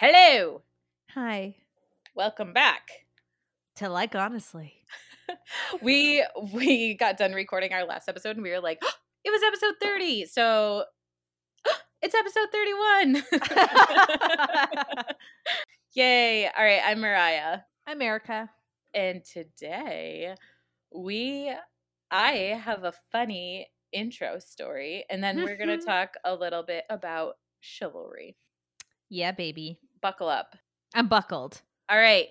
Hello. Hi. Welcome back. To like honestly. we we got done recording our last episode and we were like, it was episode 30. So it's episode 31. Yay. All right, I'm Mariah. I'm Erica. And today we I have a funny intro story and then we're going to mm-hmm. talk a little bit about chivalry. Yeah, baby. Buckle up. I'm buckled. All right.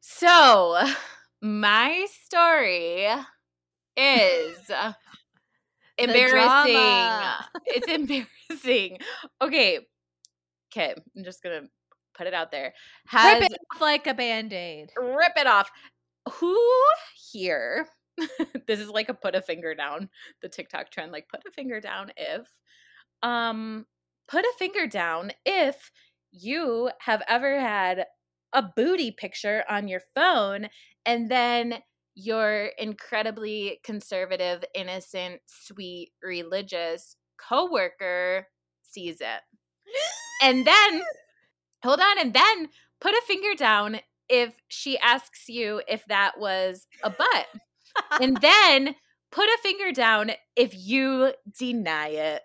So, my story is embarrassing. it's embarrassing. Okay. Okay. I'm just going to put it out there. Has, rip it off like a band aid. Rip it off. Who here? this is like a put a finger down, the TikTok trend. Like, put a finger down if. Um, put a finger down if you have ever had a booty picture on your phone and then your incredibly conservative, innocent, sweet, religious coworker sees it. And then hold on and then put a finger down if she asks you if that was a butt. and then put a finger down if you deny it.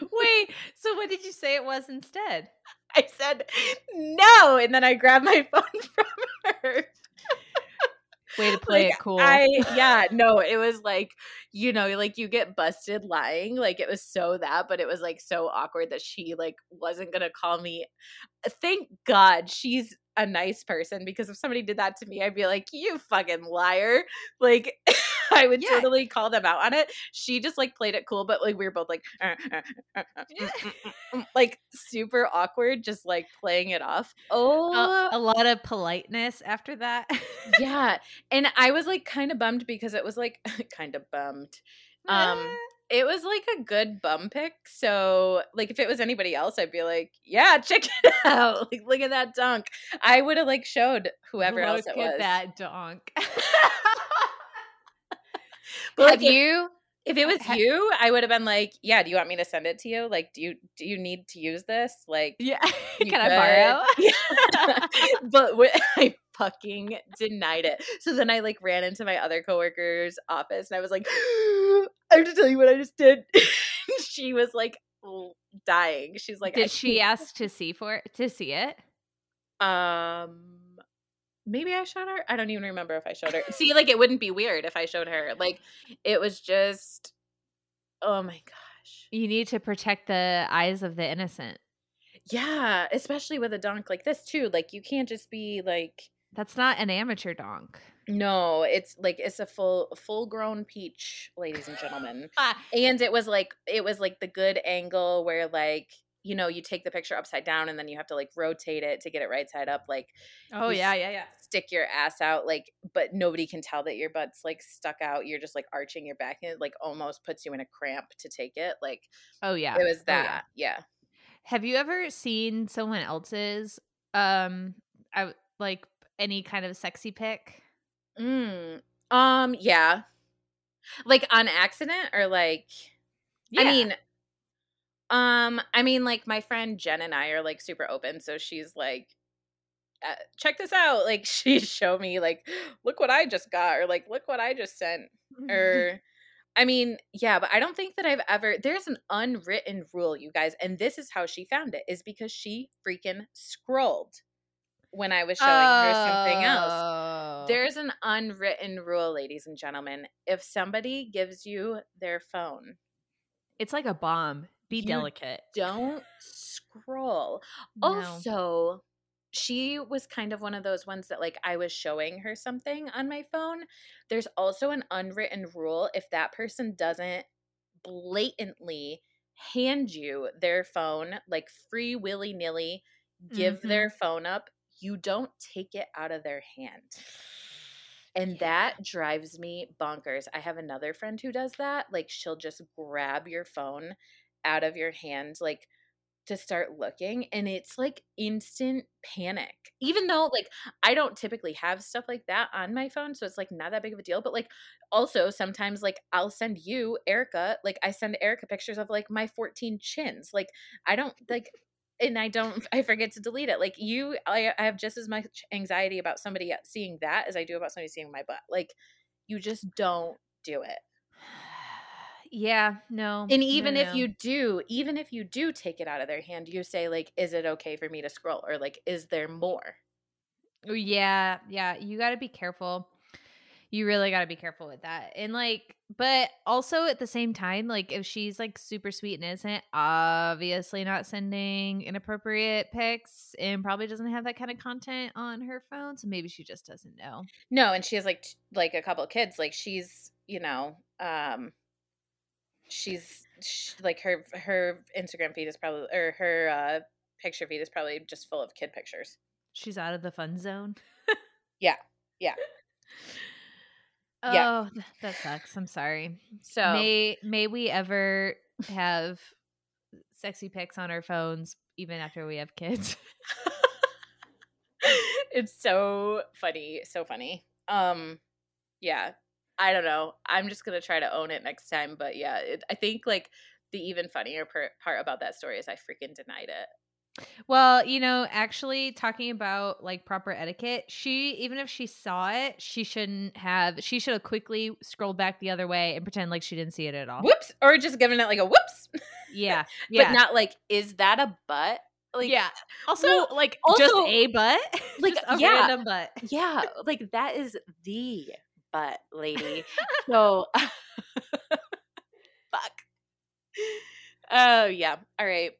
Wait, so what did you say it was instead? I said no, and then I grabbed my phone from her. Way to play like, it cool. I yeah, no, it was like, you know, like you get busted lying. Like it was so that, but it was like so awkward that she like wasn't gonna call me. Thank God she's a nice person because if somebody did that to me, I'd be like, you fucking liar. Like I would yeah. totally call them out on it. She just like played it cool, but like we were both like, uh, uh, uh, like super awkward, just like playing it off. Oh, a lot of politeness after that. yeah, and I was like kind of bummed because it was like kind of bummed. Um, it was like a good bum pick. So, like, if it was anybody else, I'd be like, "Yeah, check it out! Like, look at that dunk." I would have like showed whoever look else it was. that dunk. Have like, you? If, if it was ha- you, I would have been like, "Yeah, do you want me to send it to you? Like, do you do you need to use this? Like, yeah, can could. I borrow?" Yeah. but what, I fucking denied it. So then I like ran into my other coworker's office and I was like, "I have to tell you what I just did." she was like dying. She's like, "Did she ask to see for to see it?" Um maybe I showed her. I don't even remember if I showed her. See, like it wouldn't be weird if I showed her. Like it was just oh my gosh. You need to protect the eyes of the innocent. Yeah, especially with a donk like this too. Like you can't just be like That's not an amateur donk. No, it's like it's a full full grown peach, ladies and gentlemen. and it was like it was like the good angle where like you know, you take the picture upside down and then you have to like rotate it to get it right side up. Like, oh, yeah, yeah, yeah. Stick your ass out, like, but nobody can tell that your butt's like stuck out. You're just like arching your back and it like almost puts you in a cramp to take it. Like, oh, yeah. It was that. Oh, yeah. yeah. Have you ever seen someone else's, um, I, like any kind of sexy pic? Mm, um, yeah. Like on accident or like, yeah. I mean, um, I mean, like my friend Jen and I are like super open, so she's like, uh, "Check this out!" Like she showed me, like, "Look what I just got," or like, "Look what I just sent," or. I mean, yeah, but I don't think that I've ever. There's an unwritten rule, you guys, and this is how she found it: is because she freaking scrolled when I was showing oh. her something else. Oh. There's an unwritten rule, ladies and gentlemen. If somebody gives you their phone, it's like a bomb. Be delicate. Don't scroll. No. Also, she was kind of one of those ones that like I was showing her something on my phone. There's also an unwritten rule if that person doesn't blatantly hand you their phone like free willy nilly give mm-hmm. their phone up, you don't take it out of their hand. And yeah. that drives me bonkers. I have another friend who does that. Like she'll just grab your phone out of your hand like to start looking and it's like instant panic even though like i don't typically have stuff like that on my phone so it's like not that big of a deal but like also sometimes like i'll send you erica like i send erica pictures of like my 14 chins like i don't like and I don't I forget to delete it. Like you I, I have just as much anxiety about somebody seeing that as I do about somebody seeing my butt. Like you just don't do it. Yeah, no. And even no, if no. you do, even if you do take it out of their hand, you say like is it okay for me to scroll or like is there more? Yeah, yeah, you got to be careful. You really got to be careful with that. And like, but also at the same time, like if she's like super sweet and innocent, obviously not sending inappropriate pics and probably doesn't have that kind of content on her phone, so maybe she just doesn't know. No, and she has like t- like a couple of kids. Like she's, you know, um she's sh like her her Instagram feed is probably or her uh picture feed is probably just full of kid pictures. She's out of the fun zone. Yeah. Yeah. Oh, Yeah. th- that sucks. I'm sorry. So May may we ever have sexy pics on our phones even after we have kids? it's so funny, so funny. Um yeah. I don't know. I'm just going to try to own it next time, but yeah, it, I think like the even funnier per- part about that story is I freaking denied it. Well, you know, actually talking about like proper etiquette, she even if she saw it, she shouldn't have she should have quickly scrolled back the other way and pretend like she didn't see it at all. Whoops, or just giving it like a whoops. Yeah. Yeah. But not like is that a butt? Like yeah. Also, well, like just also, a butt. like, Just a yeah. random butt. yeah, like that is the butt lady. so fuck. Oh yeah. All right.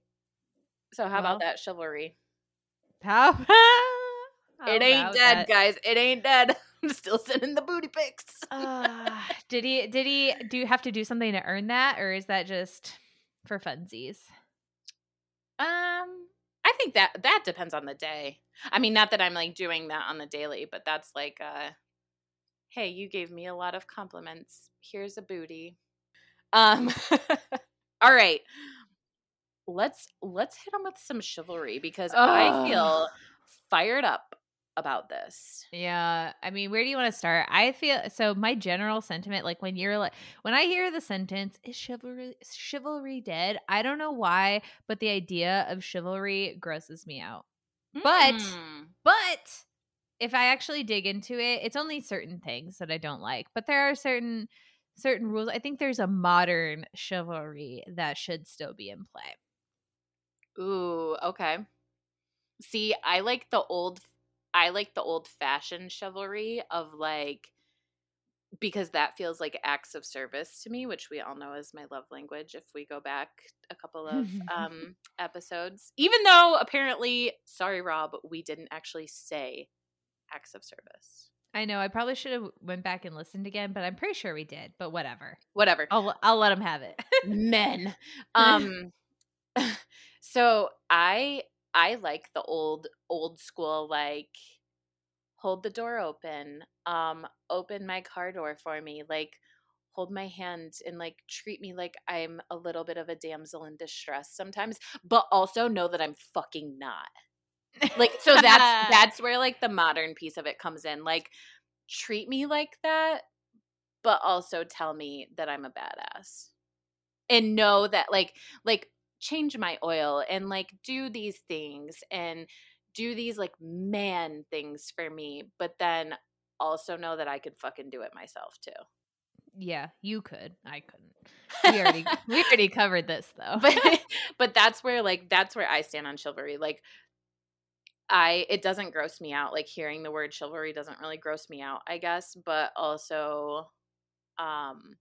So how Well. about that chivalry? How, how it ain't dead, that? guys. It ain't dead. I'm still sending the booty pics. Uh, did he did he do you have to do something to earn that or is that just for funsies? Um, I think that that depends on the day. I mean, not that I'm like doing that on the daily, but that's like uh hey, you gave me a lot of compliments. Here's a booty. Um all right. Let's let's hit them with some chivalry because I feel fired up about this. Yeah, I mean, where do you want to start? I feel so. My general sentiment, like when you're like, when I hear the sentence "is chivalry is chivalry dead?" I don't know why, but the idea of chivalry grosses me out. But- Mm. But if I actually dig into it, it's only certain things that I don't like. But there are certain certain rules. I think there's a modern chivalry that should still be in play. Ooh, okay. See, I like the old I like the old fashioned chivalry of like because that feels like acts of service to me, which we all know is my love language if we go back a couple of um episodes. Even though apparently, sorry Rob, we didn't actually say acts of service. I know I probably should have went back and listened again, but I'm pretty sure we did. But whatever, Whatever. I'll I'll let them have it. men um so i i like the old old school like hold the door open um open my car door for me like hold my hand and like treat me like i'm a little bit of a damsel in distress sometimes but also know that i'm fucking not like so that's that's where like the modern piece of it comes in like treat me like that but also tell me that i'm a badass and know that like like change my oil and like do these things and do these like man things for me but then also know that i could fucking do it myself too yeah, you could. I couldn't. We already we already covered this though. but but that's where like that's where i stand on chivalry like i it doesn't gross me out like hearing the word chivalry doesn't really gross me out i guess but also um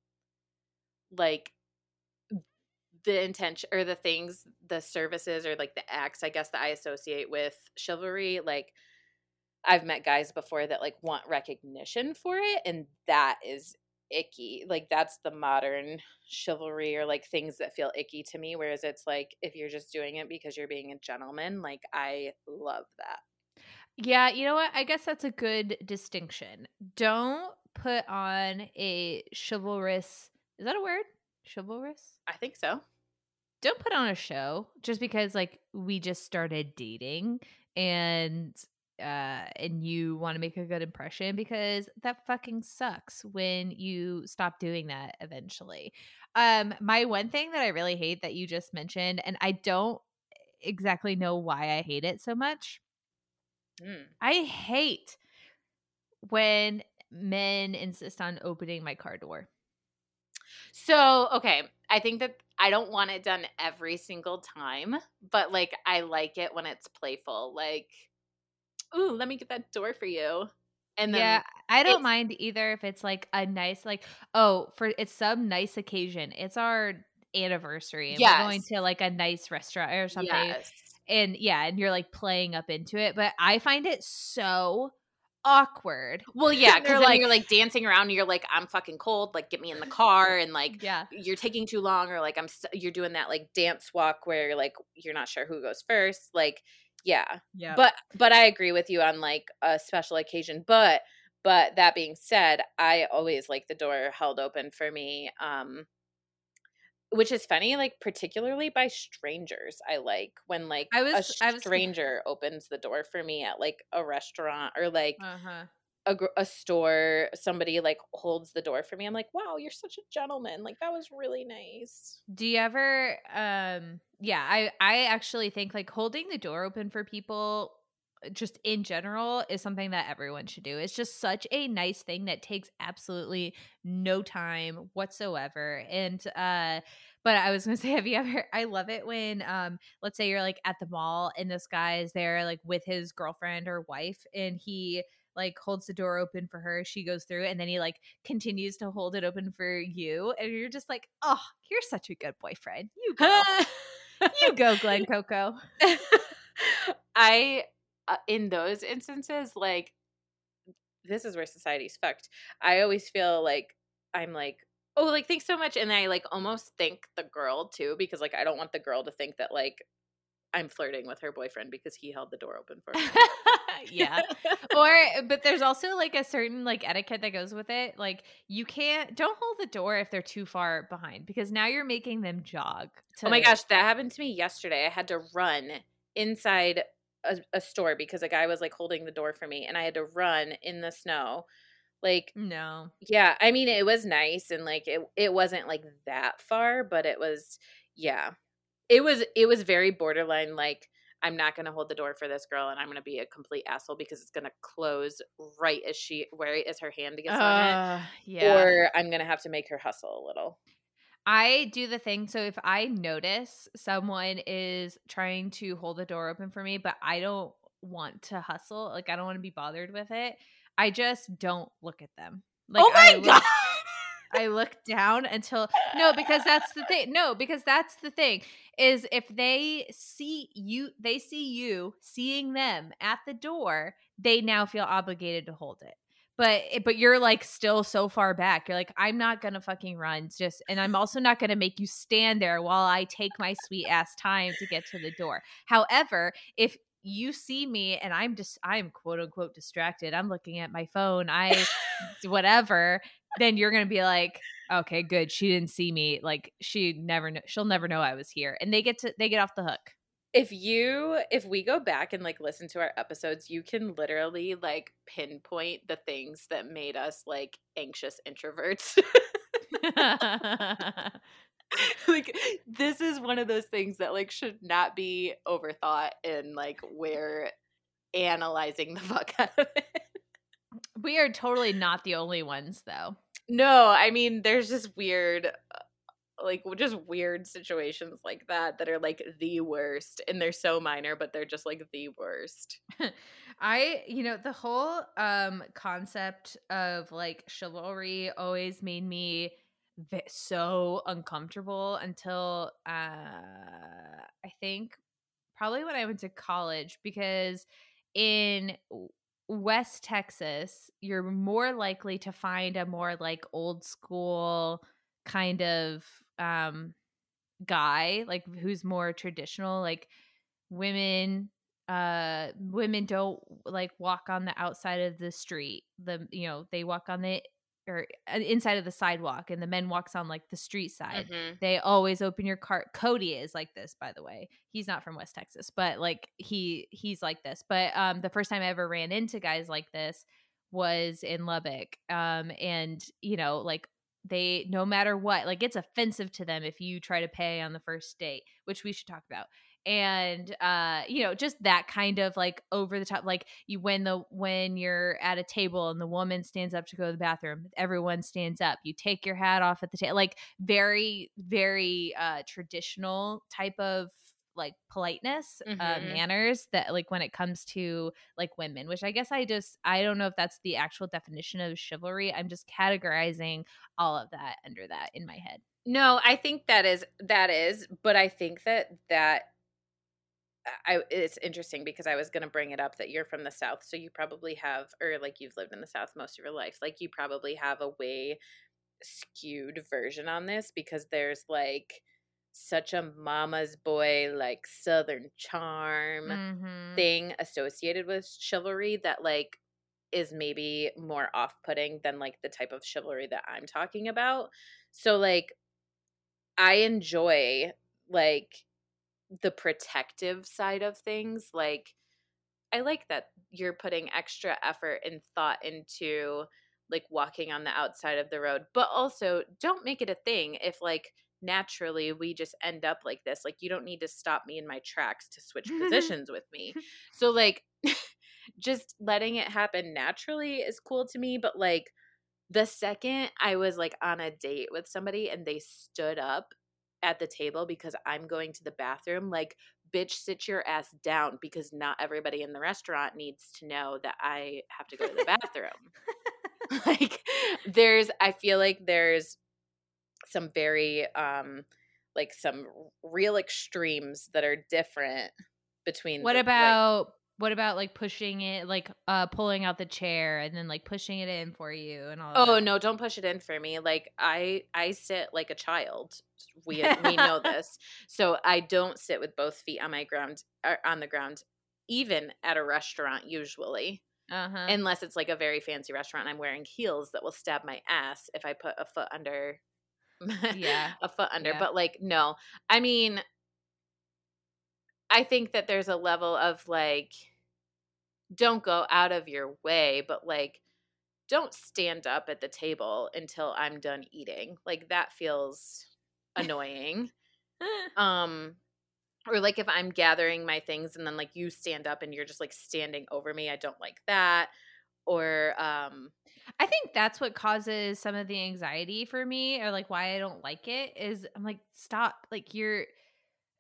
like the intention or the things the services or like the acts i guess that i associate with chivalry like i've met guys before that like want recognition for it and that is icky like that's the modern chivalry or like things that feel icky to me whereas it's like if you're just doing it because you're being a gentleman like i love that yeah, you know what? I guess that's a good distinction. Don't put on a chivalrous. Is that a word? Chivalrous? i think so don't put on a show just because like we just started dating and uh and you want to make a good impression because that fucking sucks when you stop doing that eventually um my one thing that i really hate that you just mentioned and i don't exactly know why I hate it so much. Mm. I hate when men insist on opening my car door. So, okay, I think that I don't want it done every single time, but like I like it when it's playful. Like, ooh, let me get that door for you. And then yeah, I don't mind either if it's like a nice, like, oh, for it's some nice occasion. It's our anniversary and yes. we're going to like a nice restaurant or something. Yes. And yeah, and you're like playing up into it. But I find it so awkward. Well, yeah, because like, you're like dancing around. And you're like, I'm fucking cold. Like, get me in the car, and like, yeah, you're taking too long, or like, I'm. St- you're doing that like dance walk where you're like, you're not sure who goes first. Like, yeah, yeah. But but I agree with you on like a special occasion. But but that being said, I always like the door held open for me. Um, which is funny like particularly by strangers i like when like I was, a stranger was... opens the door for me at like a restaurant or like uh-huh. A, a store somebody like holds the door for me i'm like wow you're such a gentleman like that was really nice do you ever um yeah i i actually think like holding the door open for people just in general is something that everyone should do. It's just such a nice thing that takes absolutely no time whatsoever. And uh but I was gonna say, have you ever? I love it when, um, let's say you're like at the mall and this guy is there like with his girlfriend or wife, and he like holds the door open for her. She goes through, and then he like continues to hold it open for you, and you're just like, oh, you're such a good boyfriend. You go, you go, Glen Coco. I, uh, in those instances, like this is where society's fucked. I always feel like I'm like oh like thanks so much and i like almost thank the girl too because like i don't want the girl to think that like i'm flirting with her boyfriend because he held the door open for her yeah or uh, but there's also like a certain like etiquette that goes with it like you can't don't hold the door if they're too far behind because now you're making them jog to- oh my gosh that happened to me yesterday i had to run inside a, a store because a guy was like holding the door for me and i had to run in the snow like no. Yeah, I mean it was nice and like it it wasn't like that far, but it was yeah. It was it was very borderline like I'm not going to hold the door for this girl and I'm going to be a complete asshole because it's going to close right as she where as her hand gets uh, on it. Yeah. Or I'm going to have to make her hustle a little. I do the thing so if I notice someone is trying to hold the door open for me but I don't want to hustle, like I don't want to be bothered with it, I just don't look at them. Like, oh my I god. I look down until no, because that's the thing. No, because that's the thing is if they see you, they see you seeing them at the door, they now feel obligated to hold it. But eh, but you're like still so far back. You're like I'm not gonna fucking run. Just and I'm also not gonna make you stand there while I take my sweet ass time to get to the door. However, if you see me and I'm just I'm quote unquote distracted. I'm looking at my phone. I whatever. Then you're gonna be like, okay, good. She didn't see me. Like she never know. She'll never know I was here. And they get to they get off the hook. If you if we go back and like listen to our episodes, you can literally like pinpoint the things that made us like anxious introverts. like this is one of those things that like should not be overthought and like we're analyzing the fuck out of it. We are totally not the only ones though. No, I mean there's just weird uh, like just weird situations like that that are like the worst and they're so minor but they're just like the worst. I, you know, the whole um concept of like chivalry always made me so uncomfortable until uh, I think probably when I went to college because in West Texas, you're more likely to find a more like old school kind of um guy, like who's more traditional, like women uh women don't like walk on the outside of the street. The you know, they walk on the or uh, inside of the sidewalk and the men walks on like the street side mm-hmm. they always open your cart cody is like this by the way he's not from west texas but like he he's like this but um the first time i ever ran into guys like this was in lubbock um and you know like they no matter what like it's offensive to them if you try to pay on the first date which we should talk about and uh you know just that kind of like over the top like you when the when you're at a table and the woman stands up to go to the bathroom everyone stands up you take your hat off at the table like very very uh traditional type of like politeness uh, mm-hmm. uh, manners that like when it comes to like women which i guess i just i don't know if that's the actual definition of chivalry i'm just categorizing all of that under that in my head no i think that is that is but i think that that I it's interesting because I was going to bring it up that you're from the south so you probably have or like you've lived in the south most of your life like you probably have a way skewed version on this because there's like such a mama's boy like southern charm mm-hmm. thing associated with chivalry that like is maybe more off-putting than like the type of chivalry that I'm talking about. So like I enjoy like the protective side of things like I like that you're putting extra effort and thought into like walking on the outside of the road, but also don't make it a thing if like naturally we just end up like this. Like you don't need to stop me in my tracks to switch positions with me. So like just letting it happen naturally is cool to me, but like the second I was like on a date with somebody and they stood up at the table because I'm going to the bathroom, like bitch sit your ass down because not everybody in the restaurant needs to know that I have to go to the bathroom. like there's I feel like there's some very um like some real extremes that are different between what the, about like, what about like pushing it like uh pulling out the chair and then like pushing it in for you and all oh no don't push it in for me like i i sit like a child we we know this so i don't sit with both feet on my ground or er, on the ground even at a restaurant usually uh-huh. unless it's like a very fancy restaurant i'm wearing heels that will stab my ass if i put a foot under yeah a foot under yeah. but like no i mean i think that there's a level of like don't go out of your way but like don't stand up at the table until i'm done eating. Like that feels annoying. Um or like if i'm gathering my things and then like you stand up and you're just like standing over me i don't like that. Or um I think that's what causes some of the anxiety for me or like why I don't like it is I'm like stop like you're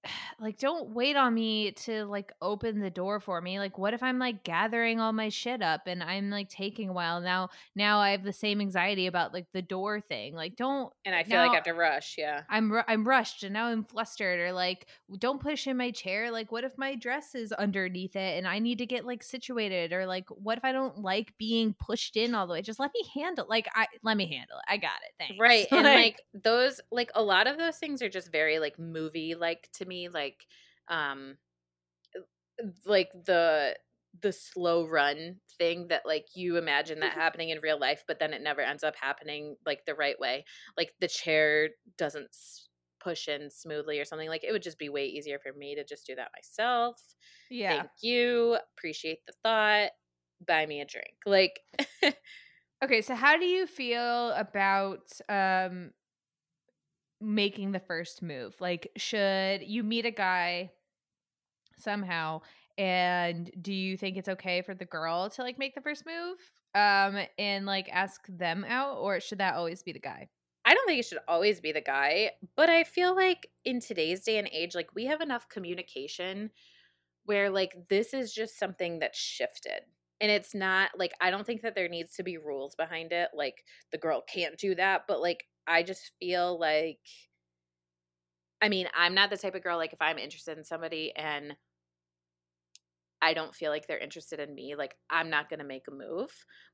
like don't wait on me to like open the door for me like what if i'm like gathering all my shit up and i'm like taking a while? Now now i have the same anxiety about like the door thing like don't and i feel like i have to rush yeah. I'm i'm rushed and now i'm flustered or like don't push in my chair like what if my dress is underneath it and i need to get like situated or like what if i don't like being pushed in all the way? Just let me handle like i let me handle it i got it thanks. Right and like those like a lot of those things are just very like movie like to me like um like the the slow run thing that like you imagine that happening in real life but then it never ends up happening like the right way. Like the chair doesn't push in smoothly or something like it would just be way easier for me to just do that myself. Yeah. Thank you. Appreciate the thought. Buy me a drink. Like okay so how do you feel about um making the first move? Like, should you meet a guy somehow and do you think it's okay for the girl to like make the first move um and like ask them out or should that always be the guy i don't think it should always be the guy but i feel like in today's day and age like we have enough communication where like this is just something that's shifted and it's not like i don't think that there needs to be rules behind it like the girl can't do that but like I just feel like I mean, I'm not the type of girl like if I'm interested in somebody and I don't feel like they're interested in me, like I'm not going to make a move,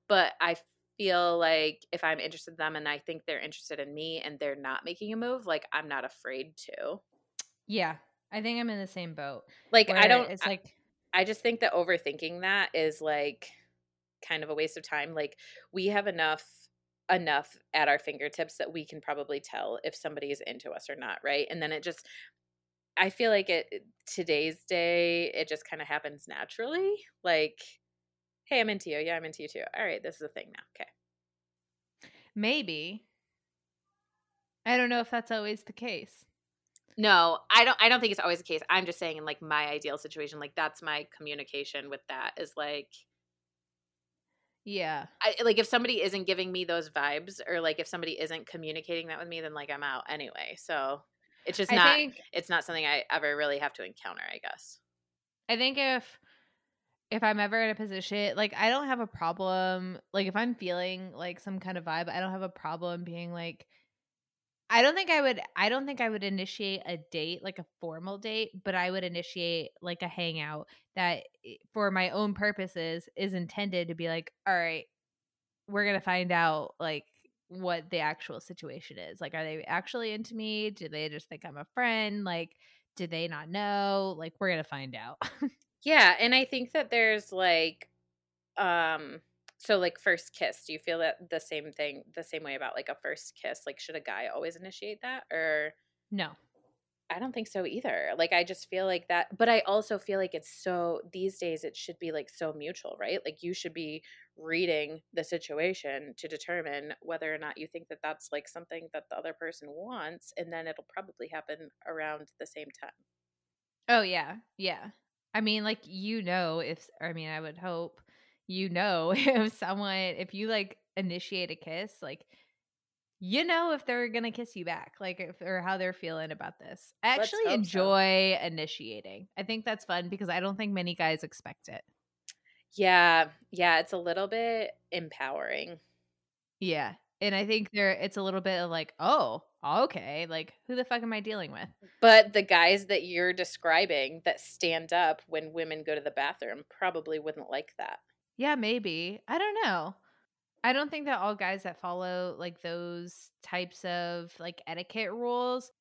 but I feel like if I'm interested in them and I think they're interested in me and they're not making a move, like I'm not afraid to. Yeah. I think I'm in the same boat. Like I don't it's like I, I just think that overthinking that is like kind of a waste of time. Like we have enough enough at our fingertips that we can probably tell if somebody is into us or not, right? And then it just I feel like it today's day it just kind of happens naturally. Like, hey, I'm into you. Yeah, I'm into you too. All right, this is a thing now. Okay. Maybe. I don't know if that's always the case. No, I don't I don't think it's always the case. I'm just saying in like my ideal situation, like that's my communication with that is like yeah. I, like if somebody isn't giving me those vibes or like if somebody isn't communicating that with me then like I'm out anyway. So it's just I not think it's not something I ever really have to encounter, I guess. I think if if I'm ever in a position like I don't have a problem like if I'm feeling like some kind of vibe, I don't have a problem being like I don't think I would I don't think I would initiate a date like a formal date, but I would initiate like a hangout that eh, for my own purposes is intended to be like, all right, we're going to find out like what the actual situation is. Like are they actually into me? Do they just think I'm a friend? Like do they not know? Like we're going to find out. yeah, and I think that there's like um so like first kiss, do you feel that the same thing the same way about like a first kiss? Like should a guy always initiate that or no. I don't think so either. Like I just feel like that but I also feel like it's so these days it should be like so mutual, right? Like you should be reading the situation to determine whether or not you think that that's like something that the other person wants and then it'll probably happen around the same time. Oh yeah. Yeah. I mean like you know if I mean I would hope you know if someone if you like initiate a kiss like you know if they're gonna kiss you back like if or how they're feeling about this i actually hope so. enjoy initiating i think that's fun because i don't think many guys expect it Yeah, yeah, it's a little bit empowering. yeah and i think there it's a little bit of like oh okay like who the fuck am i dealing with But the guys that you're describing that stand up when women go to the bathroom probably wouldn't like that. Yeah maybe i don't know i don't think that all guys that follow like those types of like etiquette rules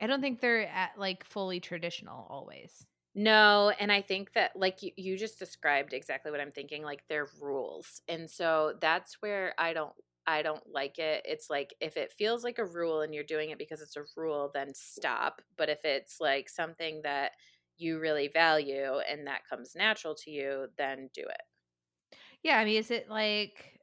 i don't think they're at like fully traditional always No, and I think that like you, you just described exactly what I'm thinking, like they're rules. And so that's where I don't I don't like it. It's like if it feels like a rule and you're doing it because it's a rule, then stop. But if it's like something that you really value and that comes natural to you, then do it. Yeah, I mean, is it like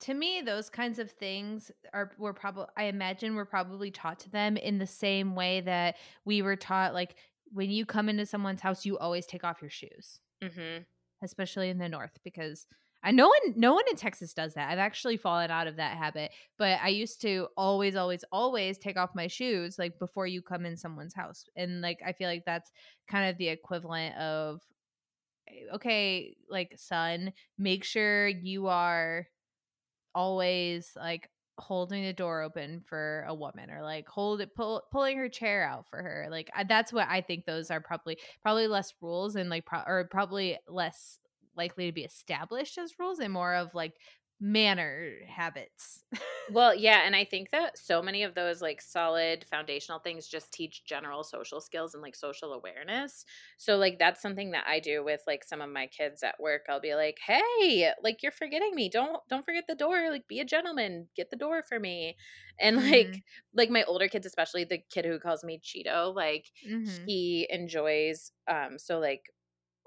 to me those kinds of things are were probably I imagine were probably taught to them in the same way that we were taught like when you come into someone's house you always take off your shoes, Mhm. especially in the north because I no one no one in Texas does that. I've actually fallen out of that habit, but I used to always always always take off my shoes like before you come in someone's house. And like I feel like that's kind of the equivalent of Eh, okay, like son, make sure you are always like holding the door open for a woman or like hold it pull, pulling her chair out for her like I, that's what i think those are probably probably less rules and like pro- or probably less likely to be established as rules and more of like manner habits Well, yeah, and I think that so many of those like solid foundational things just teach general social skills and like social awareness. So like that's something that I do with like some of my kids at work. I'll be like, "Hey, like you're forgetting me. Don't don't forget the door. Like be a gentleman. Get the door for me." And like Mhm. like my older kids especially the kid who calls me Cheeto, like Mhm. he enjoys um so like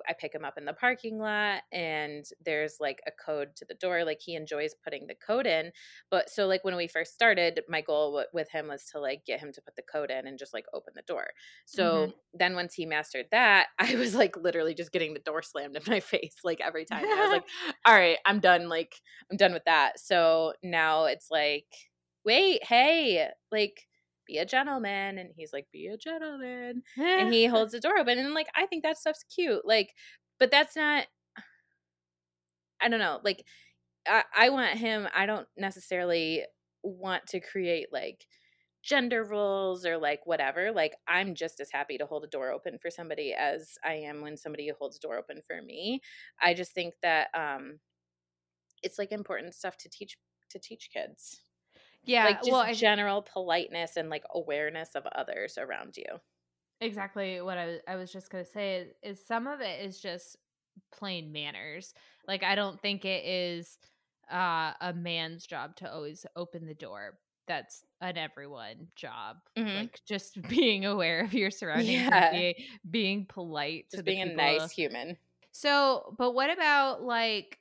I pick him up in the parking lot and there's like a code to the door. Like he enjoys putting the code in. But so, like, when we first started, my goal w- with him was to like get him to put the code in and just like open the door. So mm-hmm. then once he mastered that, I was like literally just getting the door slammed in my face like every time. And I was like, all right, I'm done. Like, I'm done with that. So now it's like, wait, hey, like, be a gentleman. And he's like, be a gentleman and he holds the door open and like i think that stuff's cute like but that's not i don't know like i, I want him i don't necessarily want to create like gender roles or like whatever like i'm just as happy to hold a door open for somebody as i am when somebody holds a door open for me i just think that um it's like important stuff to teach to teach kids yeah like just well I, general politeness and like awareness of others around you exactly what I was I was just gonna say is, is some of it is just plain manners. Like I don't think it is uh a man's job to always open the door. That's an everyone job. Mhm. Like just being aware of your surroundings Yeah. being, being polite to just being a nice human So, but what about like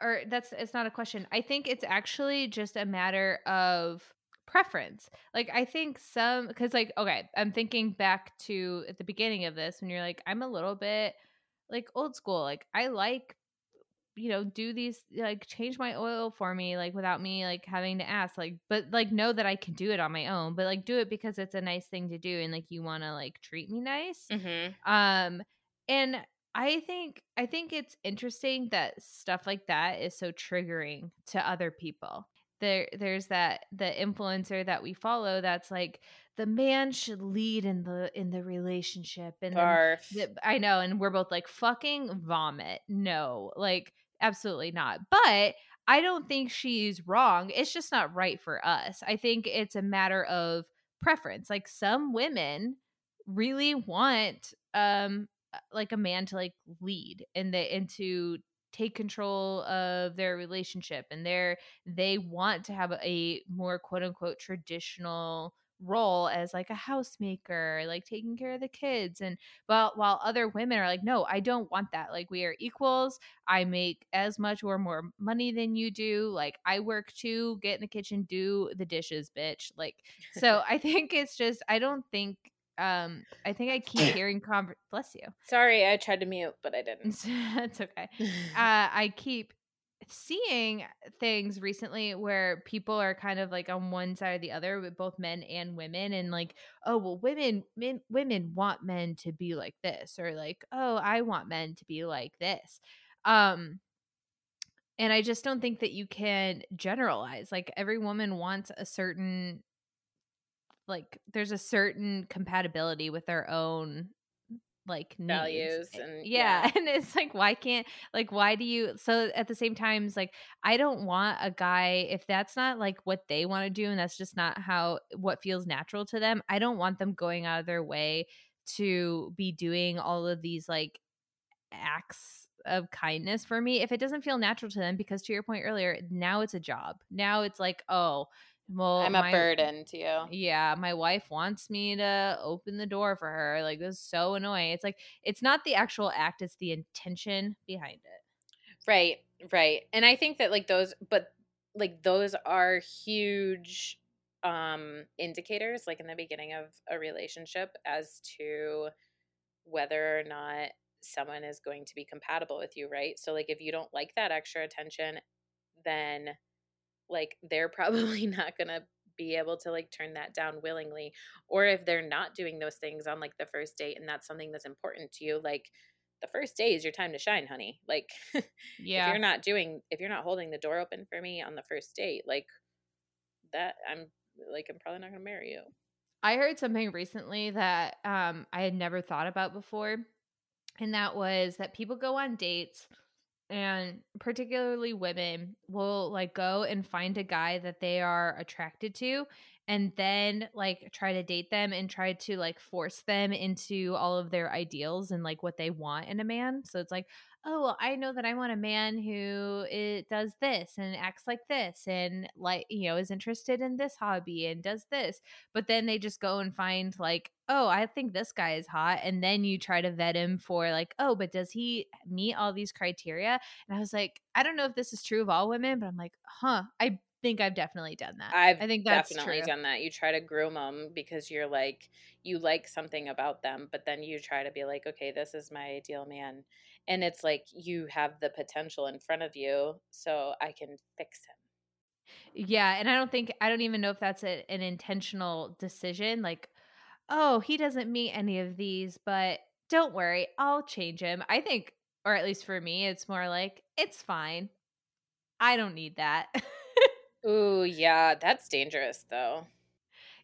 or that's it's not a question. I think it's actually just a matter of preference. Like I think some cuz like okay, I'm thinking back to at the beginning of this when you're like I'm a little bit like old school. Like I like you know, do these like change my oil for me like without me like having to ask like but like know that I can do it on my own, but like do it because it's a nice thing to do and like you want to like treat me nice. Mm-hmm. Um and I think I think it's interesting that stuff like that is so triggering to other people there there's that the influencer that we follow that's like the man should lead in the in the relationship and then the, I know and we're both like fucking vomit. No. Like absolutely not. But I don't think she's wrong. It's just not right for us. I think it's a matter of preference. Like some women really want um Uh, like a man to like lead and the and to take control of their relationship and they're they want to have a more quote unquote traditional role as like a housemaker like taking care of the kids and well while other women are like no i don't want that. Like we are equals. I make as much or more money than you do. Like i work too get in the kitchen do the dishes bitch. Like so i think it's just i don't think um i think i keep hearing conver- bless you. Sorry i tried to mute but i didn't. It's okay. Uh i keep seeing things recently where people are kind of like on one side or the other with both men and women and like oh well women men, women want men to be like this or like oh i want men to be like this. Um and i just don't think that you can generalize like every woman wants a certain like there's a certain compatibility with their own like values needs. and yeah. yeah. and it's like why can't like why do you so at the same time it's like i don't want a guy if that's not like what they want to do and that's just not how what feels natural to them i don't want them going out of their way to be doing all of these like acts of kindness for me if it doesn't feel natural to them because to your point earlier now it's a job now it's like oh well, I'm a my, burden to you. Yeah, my wife wants me to open the door for her. Like this is so annoying. It's like it's not the actual act, it's the intention behind it. Right, right. And I think that like those but like those are huge um indicators like in the beginning of a relationship as to whether or not someone is going to be compatible with you, right? So like if you don't like that extra attention, then like they're probably not going to be able to like turn that down willingly or if they're not doing those things on like the first date and that's something that's important to you like the first day is your time to shine honey. Like yeah. if you're not doing if you're not holding the door open for me on the first date like that i'm like i'm probably not going to marry you. I heard something recently that um i had never thought about before and that was that people go on dates and particularly women will like go and find a guy that they are attracted to and then like try to date them and try to like force them into all of their ideals and like what they want in a man. So it's like oh well i know that i want a man who it does this and acts like this and like you know is interested in this hobby and does this but then they just go and find like oh i think this guy is hot and then you try to vet him for like oh but does he meet all these criteria and i was like i don't know if this is true of all women but i'm like huh i think I've definitely done that. I've I think that's definitely true. done that. You try to groom them because you're like you like something about them, but then you try to be like, okay, this is my ideal man, and it's like you have the potential in front of you, so I can fix him. Yeah, and I don't think I don't even know if that's a, an intentional decision. Like, oh, he doesn't meet any of these, but don't worry, I'll change him. I think, or at least for me, it's more like it's fine. I don't need that. Ooh, yeah, that's dangerous though.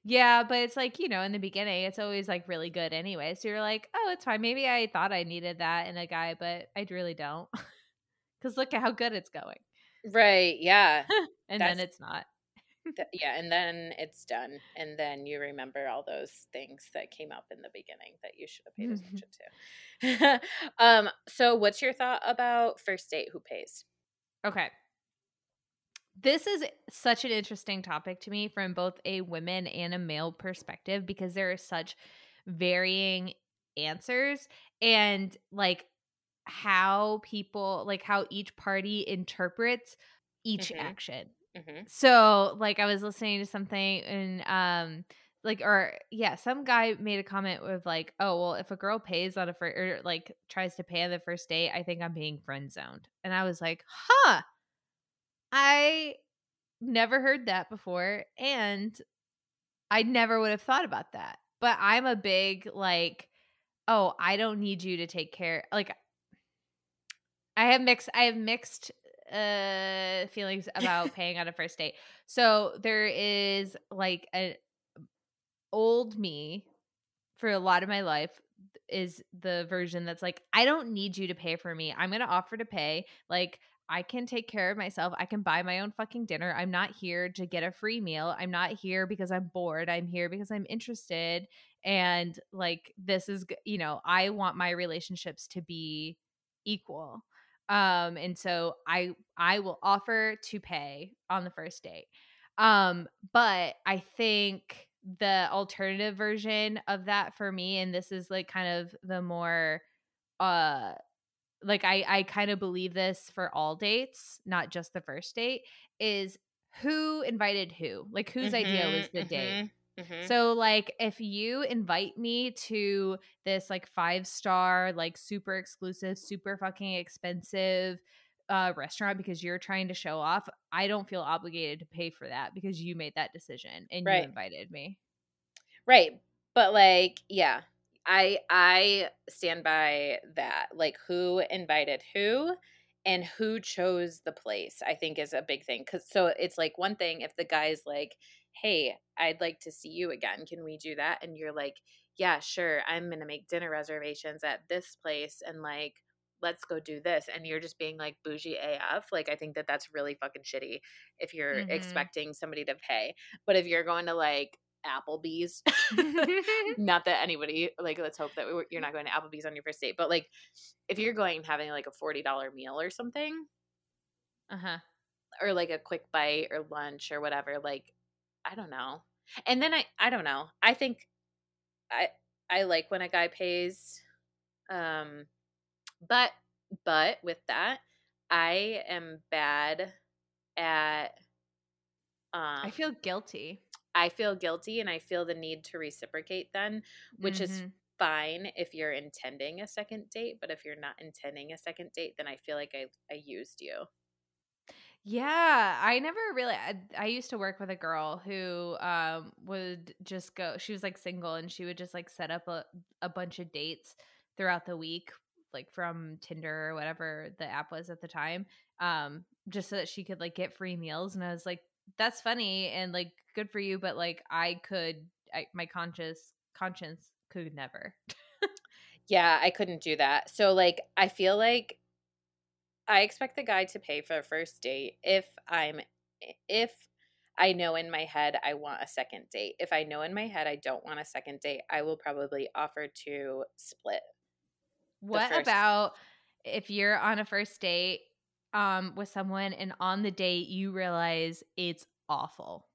Yeah, but it's like, you know, in the beginning, it's always like really good anyway. So you're like, oh, it's fine. Maybe I thought I needed that in a guy, but I really don't. Because look at how good it's going. Right. Yeah. and That's, then it's not. th- yeah. And then it's done. And then you remember all those things that came up in the beginning that you should have paid attention to. um, so, what's your thought about first date? Who pays? Okay this is such an interesting topic to me from both a women and a male perspective because there are such varying answers and like how people like how each party interprets each mm-hmm. action Mm-hmm. So, like, I was listening to something and, um, like, or yeah, some guy made a comment with like, "Oh, well, if a girl pays on a first or like tries to pay on the first date, I think I'm being friend zoned." And I was like, "Huh." I never heard that before and I never would have thought about that. But I'm a big like, "Oh, I don't need you to take care." Like I have mixed I have mixed uh feelings about paying on a first date. So there is like an old me for a lot of my life is the version that's like I don't need you to pay for me. I'm going to offer to pay. Like I can take care of myself. I can buy my own fucking dinner. I'm not here to get a free meal. I'm not here because I'm bored. I'm here because I'm interested and like this is you know, I want my relationships to be equal um and so i i will offer to pay on the first date um but i think the alternative version of that for me and this is like kind of the more uh like i i kind of believe this for all dates not just the first date is who invited who like whose mm-hmm, idea was the mm-hmm. date Mm-hmm. So like if you invite me to this like five star like super exclusive super fucking expensive uh restaurant because you're trying to show off, I don't feel obligated to pay for that because you made that decision and right. you invited me. Right. But like yeah, I I stand by that. Like who invited who and who chose the place, I think is a big thing cuz so it's like one thing if the guy's like hey, I'd like to see you again. Can we do that? And you're like, yeah, sure. I'm going to make dinner reservations at this place and like, let's go do this. And you're just being like bougie AF. Like, I think that that's really fucking shitty if you're mm-hmm. expecting somebody to pay. But if you're going to like, Applebee's. not that anybody like. Let's hope that you're not going to Applebee's on your first date. But like, if you're going having like a forty dollar meal or something, uh huh, or like a quick bite or lunch or whatever, like I don't know. And then I I don't know. I think I I like when a guy pays um but but with that, I am bad at um I feel guilty. I feel guilty and I feel the need to reciprocate then, which mm-hmm. is fine if you're intending a second date, but if you're not intending a second date, then I feel like I I used you. Yeah, I never really I, I, used to work with a girl who um would just go she was like single and she would just like set up a, a bunch of dates throughout the week like from Tinder or whatever the app was at the time um just so that she could like get free meals and I was like that's funny and like good for you but like I could I, my conscious conscience could never. yeah, I couldn't do that. So like I feel like I expect the guy to pay for a first date if I'm if I know in my head I want a second date. If I know in my head I don't want a second date, I will probably offer to split. What about if you're on a first date um with someone and on the date you realize it's awful?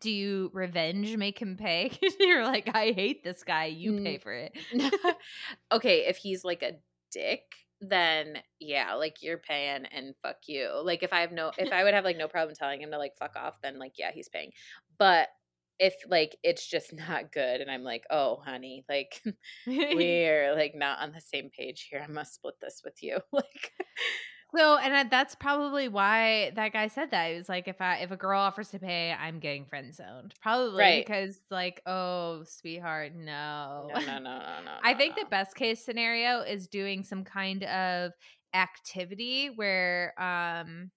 Do you revenge make him pay? you're like, I hate this guy. You pay for it. okay, if he's like a dick, then yeah, like you're paying and fuck you. Like if I have no if I would have like no problem telling him to like fuck off, then like yeah, he's paying. But if like it's just not good and I'm like, "Oh, honey, like we're like not on the same page here. I must split this with you." like so, and that's probably why that guy said that. He was like, if I if a girl offers to pay, I'm getting friend zoned. Probably right. because like, oh, sweetheart, no. No, no, no, no, no I think no. the best case scenario is doing some kind of activity where um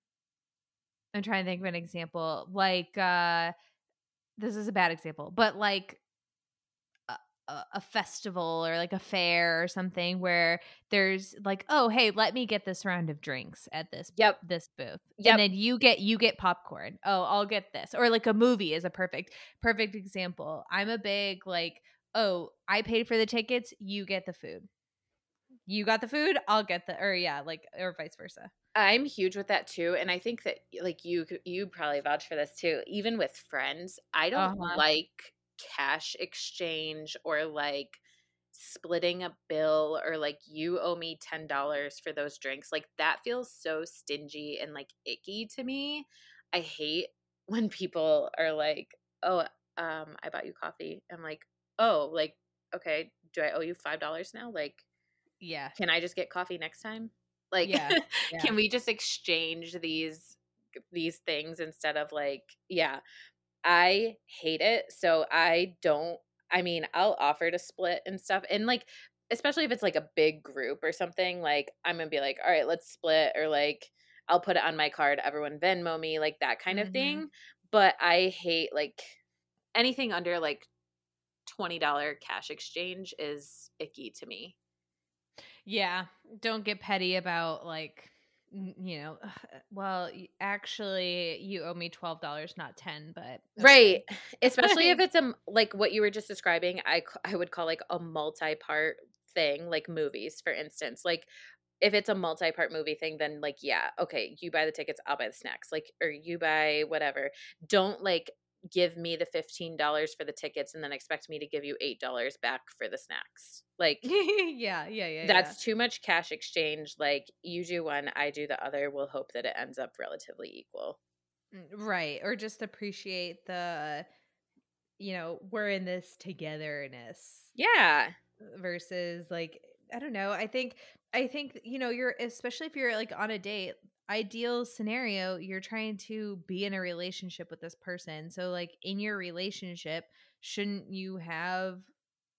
I'm trying to think of an example. Like uh this is a bad example, but like a, festival or like a fair or something where there's like oh hey let me get this round of drinks at this yep. this booth yep. and then you get you get popcorn. Oh i'll get this. Or like a movie is a perfect perfect example. I'm a big like oh i paid for the tickets you get the food. You got the food i'll get the or yeah like or vice versa. I'm huge with that too and i think that like you you probably vouch for this too even with friends i don't uh-huh. like cash exchange or like splitting a bill or like you owe me $10 for those drinks like that feels so stingy and like icky to me i hate when people are like, "Oh, um, I bought you coffee." I'm like, "Oh, like, okay, do I owe you five dollars now? Like, yeah, can I just get coffee next time? Like, Yeah, yeah. can we just exchange these these things instead of like, yeah, I hate it. So I don't. I mean, I'll offer to split and stuff, and like, especially if it's like a big group or something. Like, I'm gonna be like, all right, let's split, or like, I'll put it on my card. Everyone Venmo me, like that kind of Mhm. thing. But I hate like anything under like twenty dollar cash exchange is icky to me. Yeah, don't get petty about like you know, well, actually you owe me $12, not 10, but okay. Right. Especially if it's a like what you were just describing, I I would call like a multi-part thing, like movies, for instance. Like if it's a multi-part movie thing, then like yeah, okay, you buy the tickets, I'll buy the snacks. Like or you buy whatever. Don't like give me the $15 for the tickets and then expect me to give you $8 back for the snacks. Like yeah, yeah, yeah. that's too much cash exchange. Like you do one, I do the other. We'll hope that it ends up relatively equal. Mm, right. Or just appreciate the you know, we're in this togetherness. Yeah. versus like I don't know. I think I think you know you're especially if you're like on a date. Ideal scenario, you're trying to be in a relationship with this person. So like in your relationship, shouldn't you have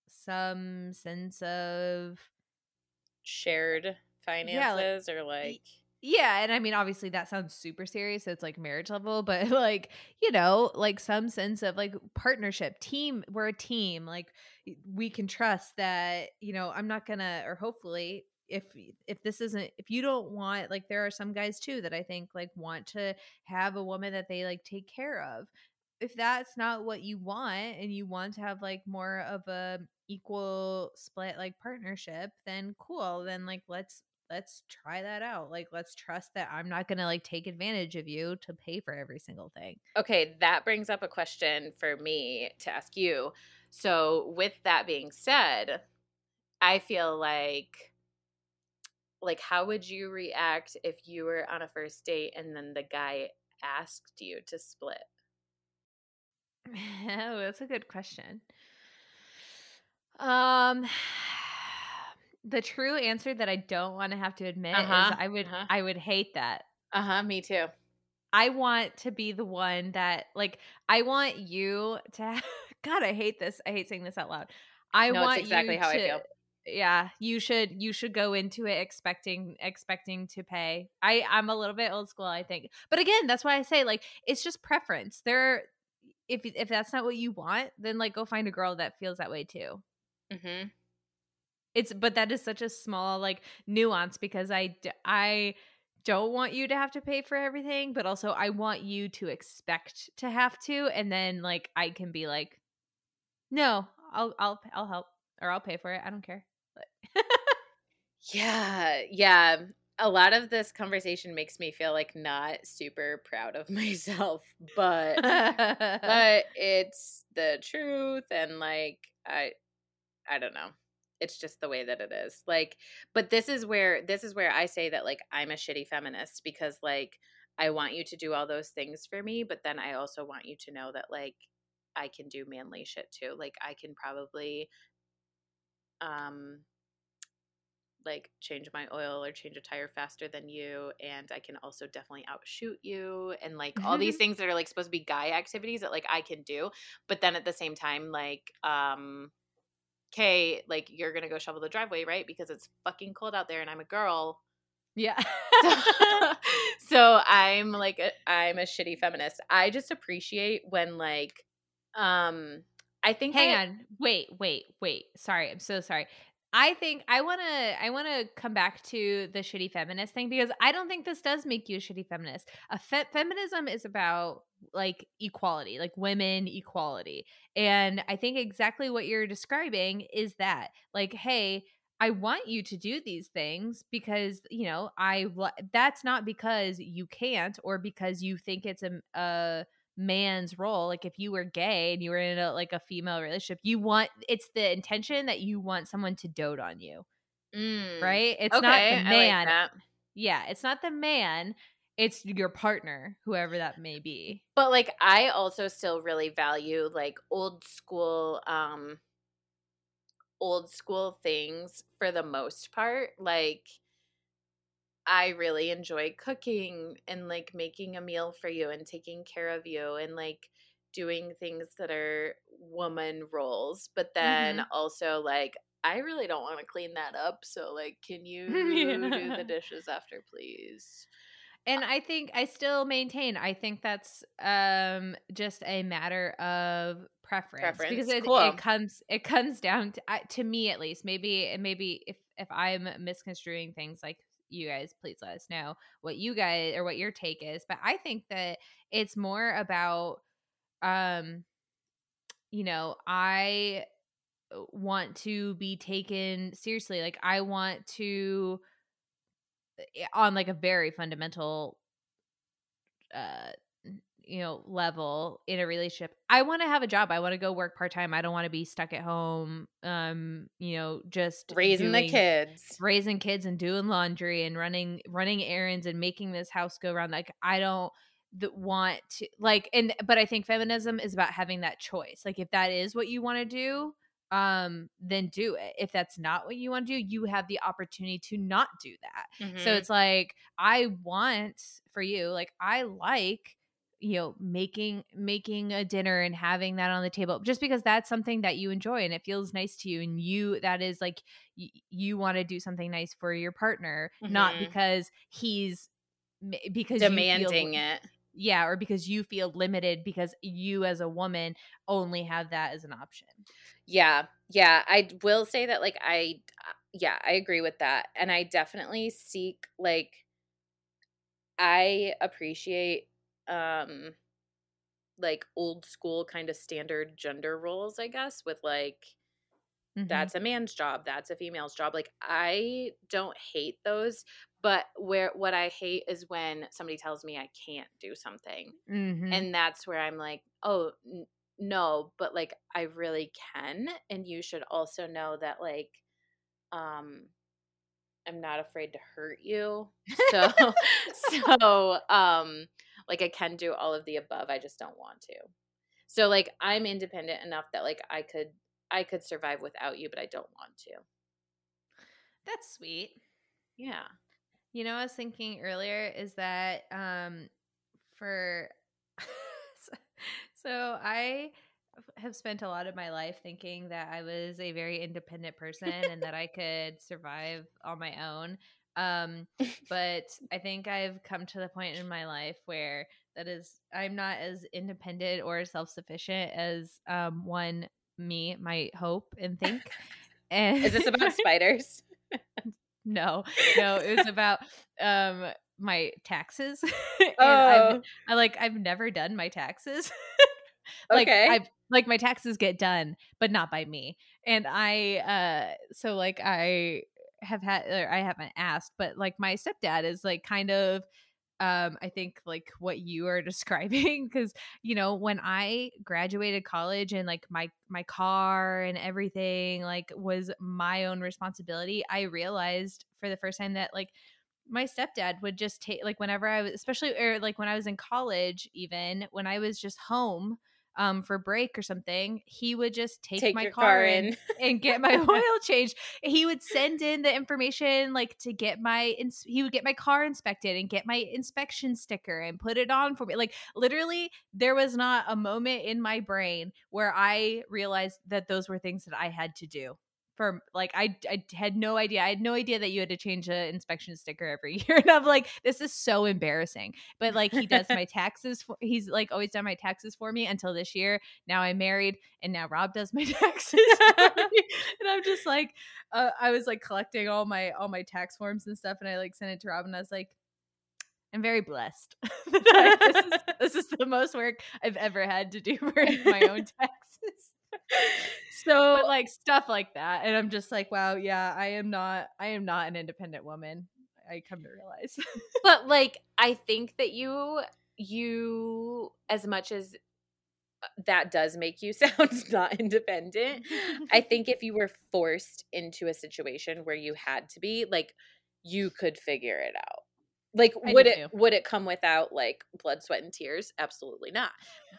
some sense of Shared finances or like yeah, and I mean obviously that sounds super serious. So it's like marriage level, but like, you know, like some sense of like partnership, team, we're a team. Like we can trust that, you know, I'm not gonna or hopefully if if this isn't if you don't want like there are some guys too that I think like want to have a woman that they like take care of. If that's not what you want and you want to have like more of a equal split like partnership, then cool. Then like let's let's try that out. Like let's trust that I'm not going to like take advantage of you to pay for every single thing. Okay, that brings up a question for me to ask you. So, with that being said, I feel like like how would you react if you were on a first date and then the guy asked you to split? oh, that's a good question. Um the true answer that I don't want to have to admit Uh-huh, is I would uh-huh. I would hate that. Uh-huh, me too. I want to be the one that like I want you to God, I hate this. I hate saying this out loud. I No, want exactly you how I feel. Yeah, you should you should go into it expecting expecting to pay. I I'm a little bit old school, I think. But again, that's why I say like it's just preference. There if if that's not what you want, then like go find a girl that feels that way too. Mhm. It's but that is such a small like nuance because i i don't want you to have to pay for everything, but also I want you to expect to have to and then like I can be like no, I'll I'll I'll help or I'll pay for it. I don't care. Yeah, yeah. A lot of this conversation makes me feel like not super proud of myself, but but it's the truth and like I I don't know. It's just the way that it is. Like but this is where this is where I say that like I'm a shitty feminist because like I want you to do all those things for me, but then I also want you to know that like I can do manly shit too. Like I can probably um like change my oil or change a tire faster than you and I can also definitely outshoot you and like all these things that are like supposed to be guy activities that like I can do but then at the same time like um okay like you're going to go shovel the driveway right because it's fucking cold out there and I'm a girl yeah. so I'm like a, I'm a shitty feminist I just appreciate when like um I think Hang on. Wait, wait, wait. Sorry. I'm so sorry. I think I want to I want to come back to the shitty feminist thing because I don't think this does make you a shitty feminist. A fe- feminism is about like equality, like women equality. And I think exactly what you're describing is that like hey, I want you to do these things because, you know, I that's not because you can't or because you think it's a, a man's role like if you were gay and you were in a like a female relationship you want it's the intention that you want someone to dote on you Mm, right it's okay not the like man that. yeah it's not the man it's your partner, whoever that may be. But like I also still really value like old school um old school things for the most part. Like I really enjoy cooking and like making a meal for you and taking care of you and like doing things that are woman roles. But then mm-hmm. also like I really don't want to clean that up. So like can you do the dishes after please? and i think i still maintain i think that's um just a matter of preference, preference. because it, cool. it, comes it comes down to to me at least maybe maybe if if i'm misconstruing things like you guys please let us know what you guys or what your take is but i think that it's more about um you know i want to be taken seriously like i want to Eh, on like a very fundamental uh you know level in a relationship i want to have a job i want to go work part-time i don't want to be stuck at home um you know just raising doing, the kids raising kids and doing laundry and running running errands and making this house go around like i don't want to like and but i think feminism is about having that choice like if that is what you want to do um then do it if that's not what you want to do you have the opportunity to not do that mm-hmm. so it's like i want for you like i like you know making making a dinner and having that on the table just because that's something that you enjoy and it feels nice to you and you that is like y- you want to do something nice for your partner mm-hmm. not because he's because demanding feel, it yeah or because you feel limited because you as a woman only have that as an option yeah. Yeah. I will say that, like, I, uh, yeah, I agree with that. And I definitely seek, like, I appreciate, um, like old school kind of standard gender roles, I guess, with like, mm-hmm. that's a man's job, that's a female's job. Like, I don't hate those, but where what I hate is when somebody tells me I can't do something. Mm-hmm. And that's where I'm like, oh, n- no, but like I really can and you should also know that like um I'm not afraid to hurt you. So so um like I can do all of the above. I just don't want to. So like I'm independent enough that like I could I could survive without you, but I don't want to. That's sweet. Yeah. You know, I was thinking earlier is that um for so I have spent a lot of my life thinking that I was a very independent person and that I could survive on my own. Um, but I think I've come to the point in my life where that is I'm not as independent or self sufficient as um, one me might hope and think. And is this about spiders? no, no, it was about um my taxes. oh. i like I've never done my taxes. like okay. I've like my taxes get done, but not by me. And I uh so like I have had or I haven't asked, but like my stepdad is like kind of um I think like what you are describing cuz you know when I graduated college and like my my car and everything like was my own responsibility, I realized for the first time that like my stepdad would just take like whenever I was especially or like when I was in college even when I was just home um for break or something he would just take, take my car, car in. and get my oil changed. He would send in the information like to get my ins- he would get my car inspected and get my inspection sticker and put it on for me like literally there was not a moment in my brain where i realized that those were things that i had to do for like I, I had no idea. I had no idea that you had to change the inspection sticker every year. And I'm like, this is so embarrassing. But like he does my taxes for he's like always done my taxes for me until this year. Now I'm married and now Rob does my taxes. and I'm just like uh, I was like collecting all my all my tax forms and stuff and I like sent it to Rob and I was like I'm very blessed. this, is, this is the most work I've ever had to do for my own taxes so but like stuff like that and i'm just like wow yeah i am not i am not an independent woman i come to realize. But like i think that you you as much as uh, that does make you sound not independent i think if you were forced into a situation where you had to be like you could figure it out Like I would it too. would it come without like blood, sweat and tears? Absolutely not.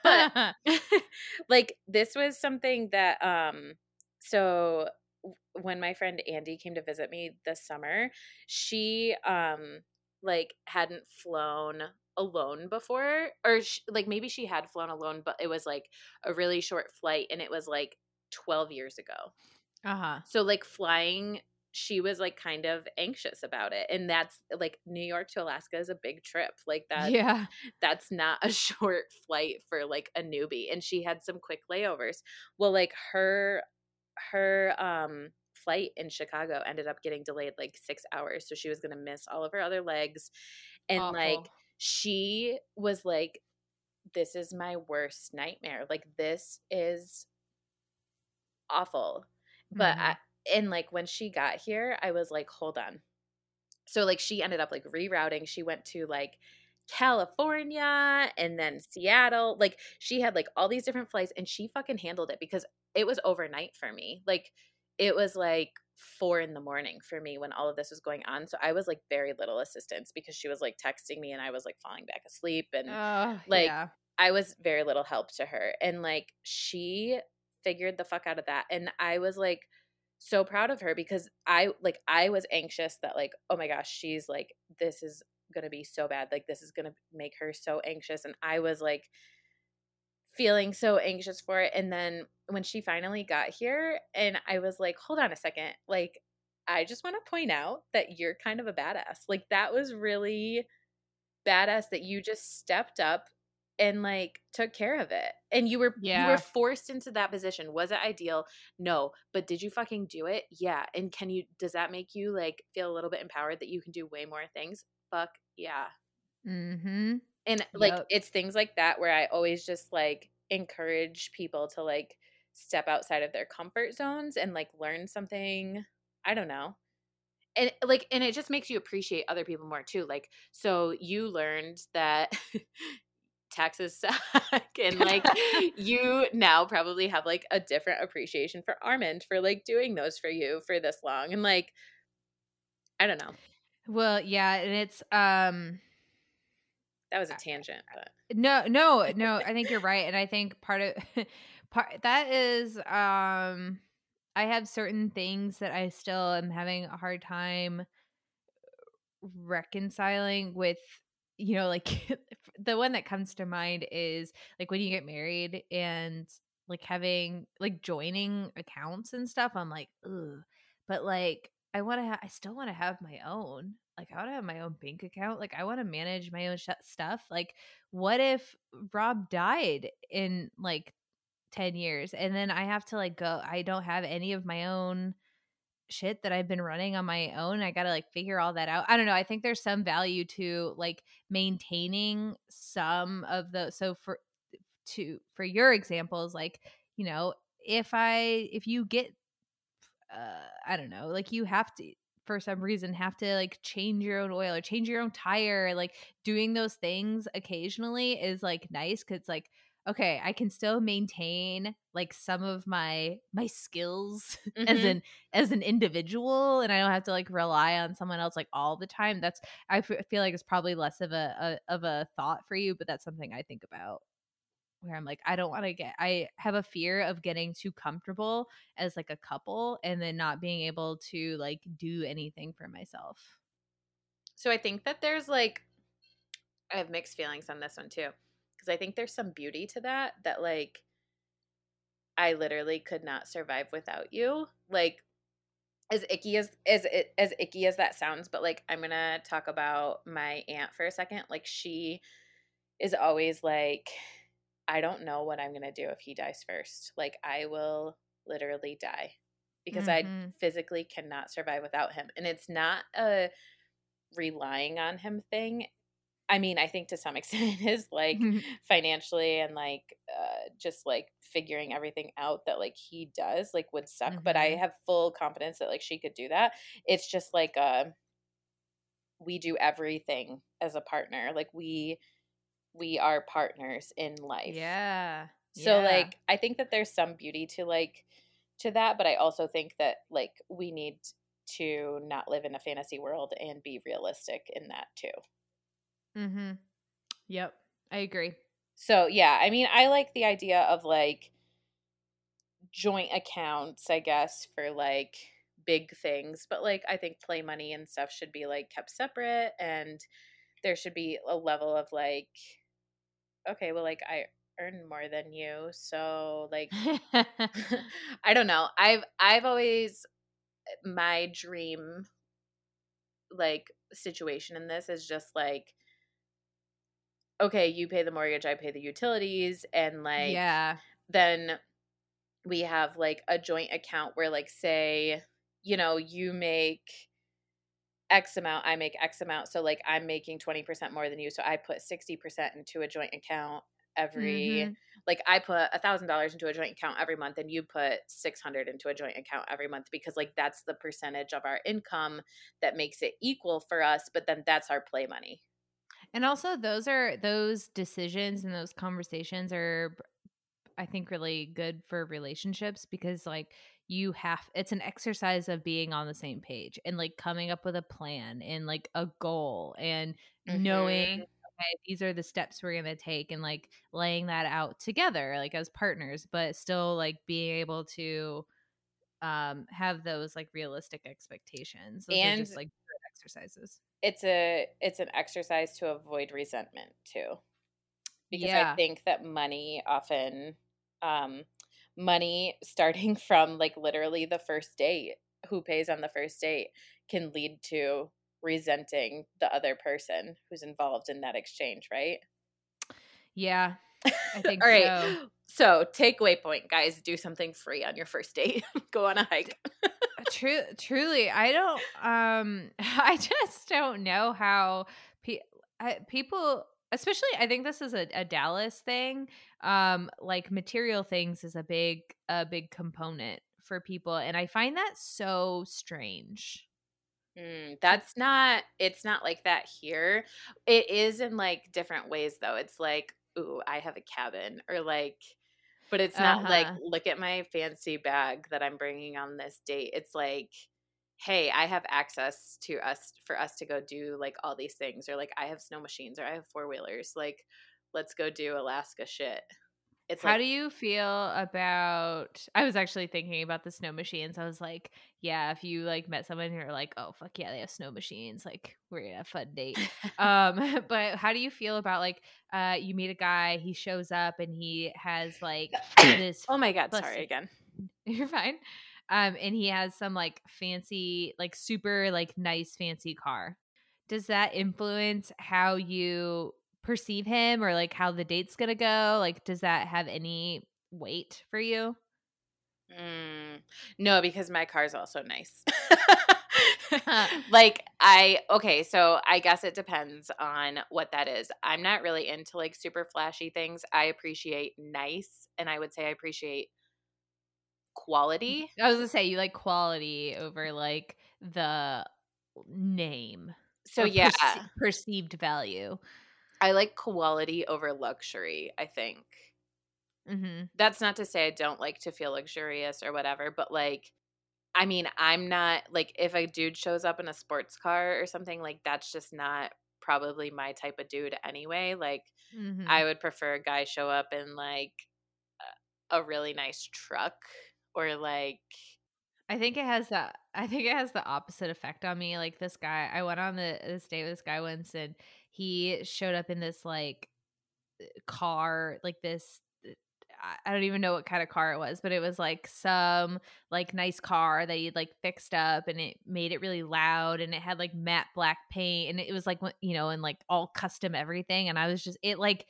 But like this was something that um so when my friend Andy came to visit me this summer, she um like hadn't flown alone before or she, like maybe she had flown alone but it was like a really short flight and it was like 12 years ago. Uh-huh. So like flying she was like kind of anxious about it and that's like New York to Alaska is a big trip. Like that Yeah. That's not a short flight for like a newbie and she had some quick layovers. Well like her her um flight in Chicago ended up getting delayed like 6 hours so she was going to miss all of her other legs and Awful. like she was like this is my worst nightmare. Like this is awful. But mm-hmm. I, and like when she got here, I was like, hold on. So like she ended up like rerouting. She went to like California and then Seattle. Like she had like all these different flights and she fucking handled it because it was overnight for me. Like it was like four in the morning for me when all of this was going on. So I was like very little assistance because she was like texting me and I was like falling back asleep and like yeah. I was very little help to her. And like she figured the fuck out of that. And I was like so proud of her because I like I was anxious that like, oh my gosh, she's like, this is gonna be so bad. Like this is gonna make her so anxious. And I was like feeling so anxious for it. And then when she finally got here, and I was like, hold on a second, like I just want to point out that you're kind of a badass. Like that was really badass that you just stepped up and like took care of it. And you were yeah. you were forced into that position. Was it ideal? No. But did you fucking do it? Yeah. And can you does that make you like feel a little bit empowered that you can do way more things? Fuck yeah. Mhm. And like yep. it's things like that where I always just like encourage people to like step outside of their comfort zones and like learn something, I don't know. And like and it just makes you appreciate other people more too. Like so you learned that taxes suck and like you now probably have like a different appreciation for Armand for like doing those for you for this long and like I don't know. Well, yeah, and it's um that was a tangent, but no, no, no, I think you're right and I think part of part that is um I have certain things that I still am having a hard time reconciling with you know, like the one that comes to mind is like when you get married and like having like joining accounts and stuff. I'm like, ugh. But like, I want to have, I still want to have my own. Like, I want to have my own bank account. Like, I want to manage my own sh- stuff. Like, what if Rob died in like 10 years and then I have to like go, I don't have any of my own shit that I've been running on my own. I got to like figure all that out. I don't know. I think there's some value to like maintaining some of the so for to for your examples like, you know, if I if you get uh I don't know, like you have to for some reason have to like change your own oil or change your own tire like doing those things occasionally is like nice cuz like okay, I can still maintain like some of my my skills mm-hmm. as an as an individual and I don't have to like rely on someone else like all the time. That's I f- feel like it's probably less of a, a of a thought for you, but that's something I think about where I'm like I don't want to get I have a fear of getting too comfortable as like a couple and then not being able to like do anything for myself. So I think that there's like I have mixed feelings on this one too because I think there's some beauty to that that like I literally could not survive without you. Like as icky as as as icky as that sounds, but like I'm gonna talk about my aunt for a second. Like she is always like, I don't know what I'm gonna do if he dies first. Like I will literally die because mm-hmm. I physically cannot survive without him. And it's not a relying on him thing. I mean, I think to some extent it is like mm-hmm. financially and like uh, just like figuring everything out that like he does like would suck. Mm-hmm. But I mm-hmm. have full confidence that like she could do that. It's just like uh, we do everything as a partner. Like we we are partners in life. Yeah. So yeah. like I think that there's some beauty to like to that, but I also think that like we need to not live in a fantasy world and be realistic in that too. Mhm. Yep. I agree. So, yeah, I mean, I like the idea of like joint accounts, I guess, for like big things, but like I think play money and stuff should be like kept separate and there should be a level of like okay, well like I earn more than you, so like I don't know. I've I've always my dream like situation in this is just like okay, you pay the mortgage, I pay the utilities and like yeah. then we have like a joint account where like say, you know, you make X amount, I make X amount. So like I'm making 20% more than you. So I put 60% into a joint account every Mhm. like I put a thousand dollars into a joint account every month and you put six hundred into a joint account every month because like that's the percentage of our income that makes it equal for us, but then that's our play money. And also those are those decisions and those conversations are I think really good for relationships because like you have it's an exercise of being on the same page and like coming up with a plan and like a goal and knowing Mhm. okay these are the steps we're going to take and like laying that out together like as partners but still like being able to um have those like realistic expectations those And just like good exercises it's a it's an exercise to avoid resentment too. because I think that money often, um, money starting from like literally the first date, who pays on the first date, can lead to resenting the other person who's involved in that exchange, right? yeah i think All right. so So, takeaway point, guys, do something free on your first date. Go on a hike. True, truly, I don't. Um, I just don't know how pe- I, people, especially, I think this is a, a Dallas thing. Um, like material things is a big, a big component for people, and I find that so strange. Mm, that's not it's not like that here. It is in like different ways though. It's like, "Ooh, I have a cabin," or like but it's not like, uh-huh. "Look at my fancy bag that I'm bringing on this date." It's like, "Hey, I have access to us for us to go do like all these things," or like, "I have snow machines," or "I have four-wheelers." Like, "Let's go do Alaska shit." It's How like do you feel about I was actually thinking about the snow machines. I was like, yeah, if you like met someone and you're like, "Oh, fuck yeah, they have snow machines." Like, we're going to have a fun date. Um, but how do you feel about like uh you meet a guy, he shows up and he has like this Oh my god, bless sorry again. You're fine. Um and he has some like fancy like super like nice fancy car. Does that influence how you perceive him or like how the date's gonna go? Like, does that have any weight for you? Mm, no, because my car's also nice. Like I okay, so I guess it depends on what that is. I'm not really into like super flashy things. I appreciate nice and I would say I appreciate quality. I was gonna say you like quality over like the name So yeah, perce- perceived value. I like quality over luxury, I think. hmm That's not to say I don't like to feel luxurious or whatever, but like I mean, I'm not like if a dude shows up in a sports car or something like that's just not probably my type of dude anyway. Like hmm I would prefer a guy show up in like a really nice truck or like I think it has that. I think it has the opposite effect on me. Like this guy, I went on the this date with this guy once, and he showed up in this like uh, car, like this. Uh, I- I don't even know what kind of car it was, but it was like some like nice car that he'd like fixed up, and it made it really loud, and it had like matte black paint, and it was like you know, and like all custom everything, and I was just it like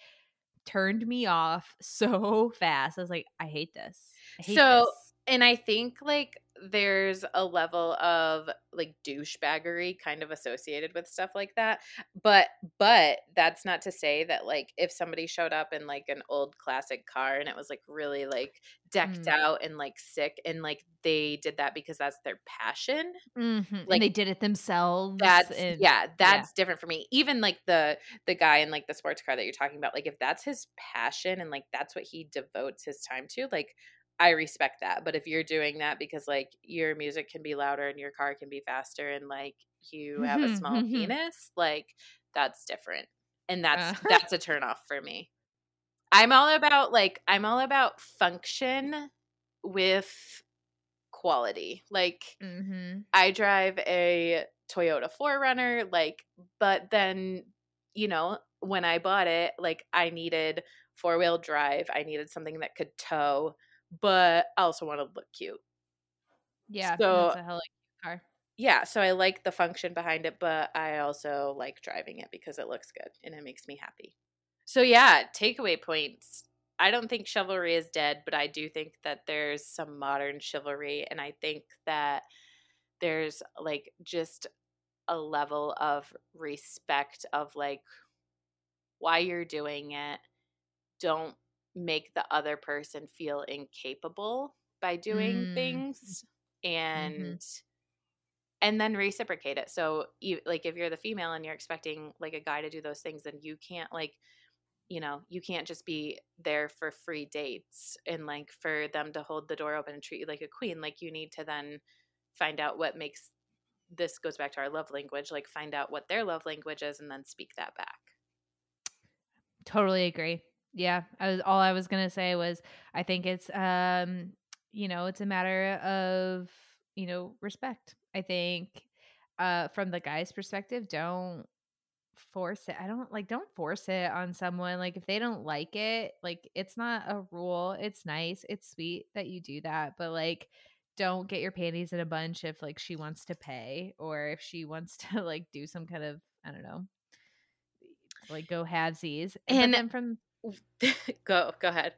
turned me off so fast. I was like, I hate this. I hate so this. and I think like there's a level of like douchebaggery kind of associated with stuff like that. But but that's not to say that like if somebody showed up in like an old classic car and it was like really like decked Mm. out and like sick and like they did that because that's their passion. Mhm, and Like they did it themselves, that's and yeah, yeah. that's different for me. Even like the the guy in like the sports car that you're talking about, like if that's his passion and like that's what he devotes his time to, like I respect that. But if you're doing that because like your music can be louder and your car can be faster and like you have a small penis, like that's different. and that's uh. that's a turnoff for me. I'm all about like I'm all about function with quality. Like mm-hmm. I drive a Toyota 4Runner like but then you know, when I bought it, like I needed four-wheel drive, I needed something that could tow, but I also want to look cute. Yeah, so that's a hell of a car. Yeah, so I like the function behind it, but I also like driving it because it looks good and it makes me happy. So yeah, takeaway points. I don't think chivalry is dead, but I do think that there's some modern chivalry and I think that there's like just a level of respect of like why you're doing it. Don't make the other person feel incapable by doing mm. things and mm-hmm. and then reciprocate it. So you like if you're the female and you're expecting like a guy to do those things then you can't like you know, you can't just be there for free dates and like for them to hold the door open and treat you like a queen. Like you need to then find out what makes this goes back to our love language, like find out what their love language is and then speak that back. Totally agree. Yeah, I was all I was going to say was I think it's um you know, it's a matter of, you know, respect. I think uh from the guy's perspective, don't force it. I don't like don't force it on someone. Like if they don't like it, like it's not a rule. It's nice. It's sweet that you do that, but like don't get your panties in a bunch if like she wants to pay or if she wants to like do some kind of I don't know, like go halvesies. And, then from go go ahead.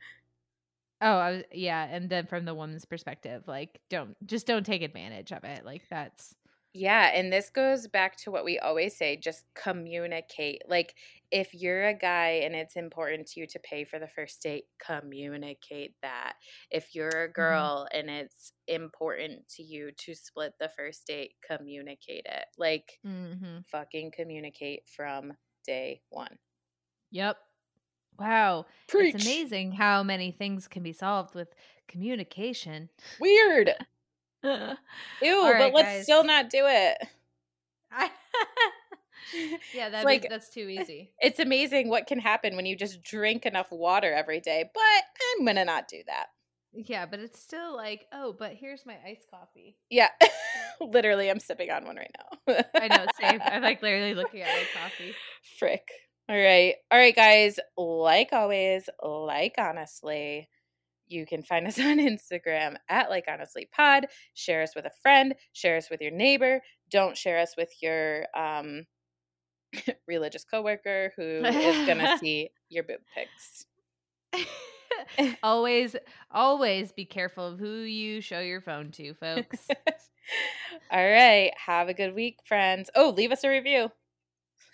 Oh, I was, yeah, and then from the woman's perspective, like don't just don't take advantage of it. Like that's yeah, and this goes back to what we always say just communicate. Like, if you're a guy and it's important to you to pay for the first date, communicate that. If you're a mm-hmm. girl mm-hmm. and it's important to you to split the first date, communicate it. Like, mm-hmm. fucking communicate from day one. Yep. Wow. Preach. It's amazing how many things can be solved with communication. Weird. Ew, right, but let's guys. still not do it. yeah, that's like that's too eh, easy. It's amazing what can happen when you just drink enough water every day, but I'm gonna not do that. Yeah, but it's still like, oh, but here's my iced coffee. Yeah. literally, I'm sipping on one right now. I know, same. I'm like literally looking at my coffee. Frick. All right. All right, guys. Like always, like honestly. You can find us on Instagram at Like Honestly Pod. Share us with a friend, share us with your neighbor. Don't share us with your um, religious coworker who is going to see your boob pics. always, always be careful of who you show your phone to, folks. All right. Have a good week, friends. Oh, leave us a review.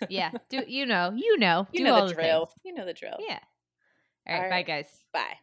Yeah. Do you know? You know. You do know the drill. you know the drill. Yeah. All right, all right. Bye, guys. Bye.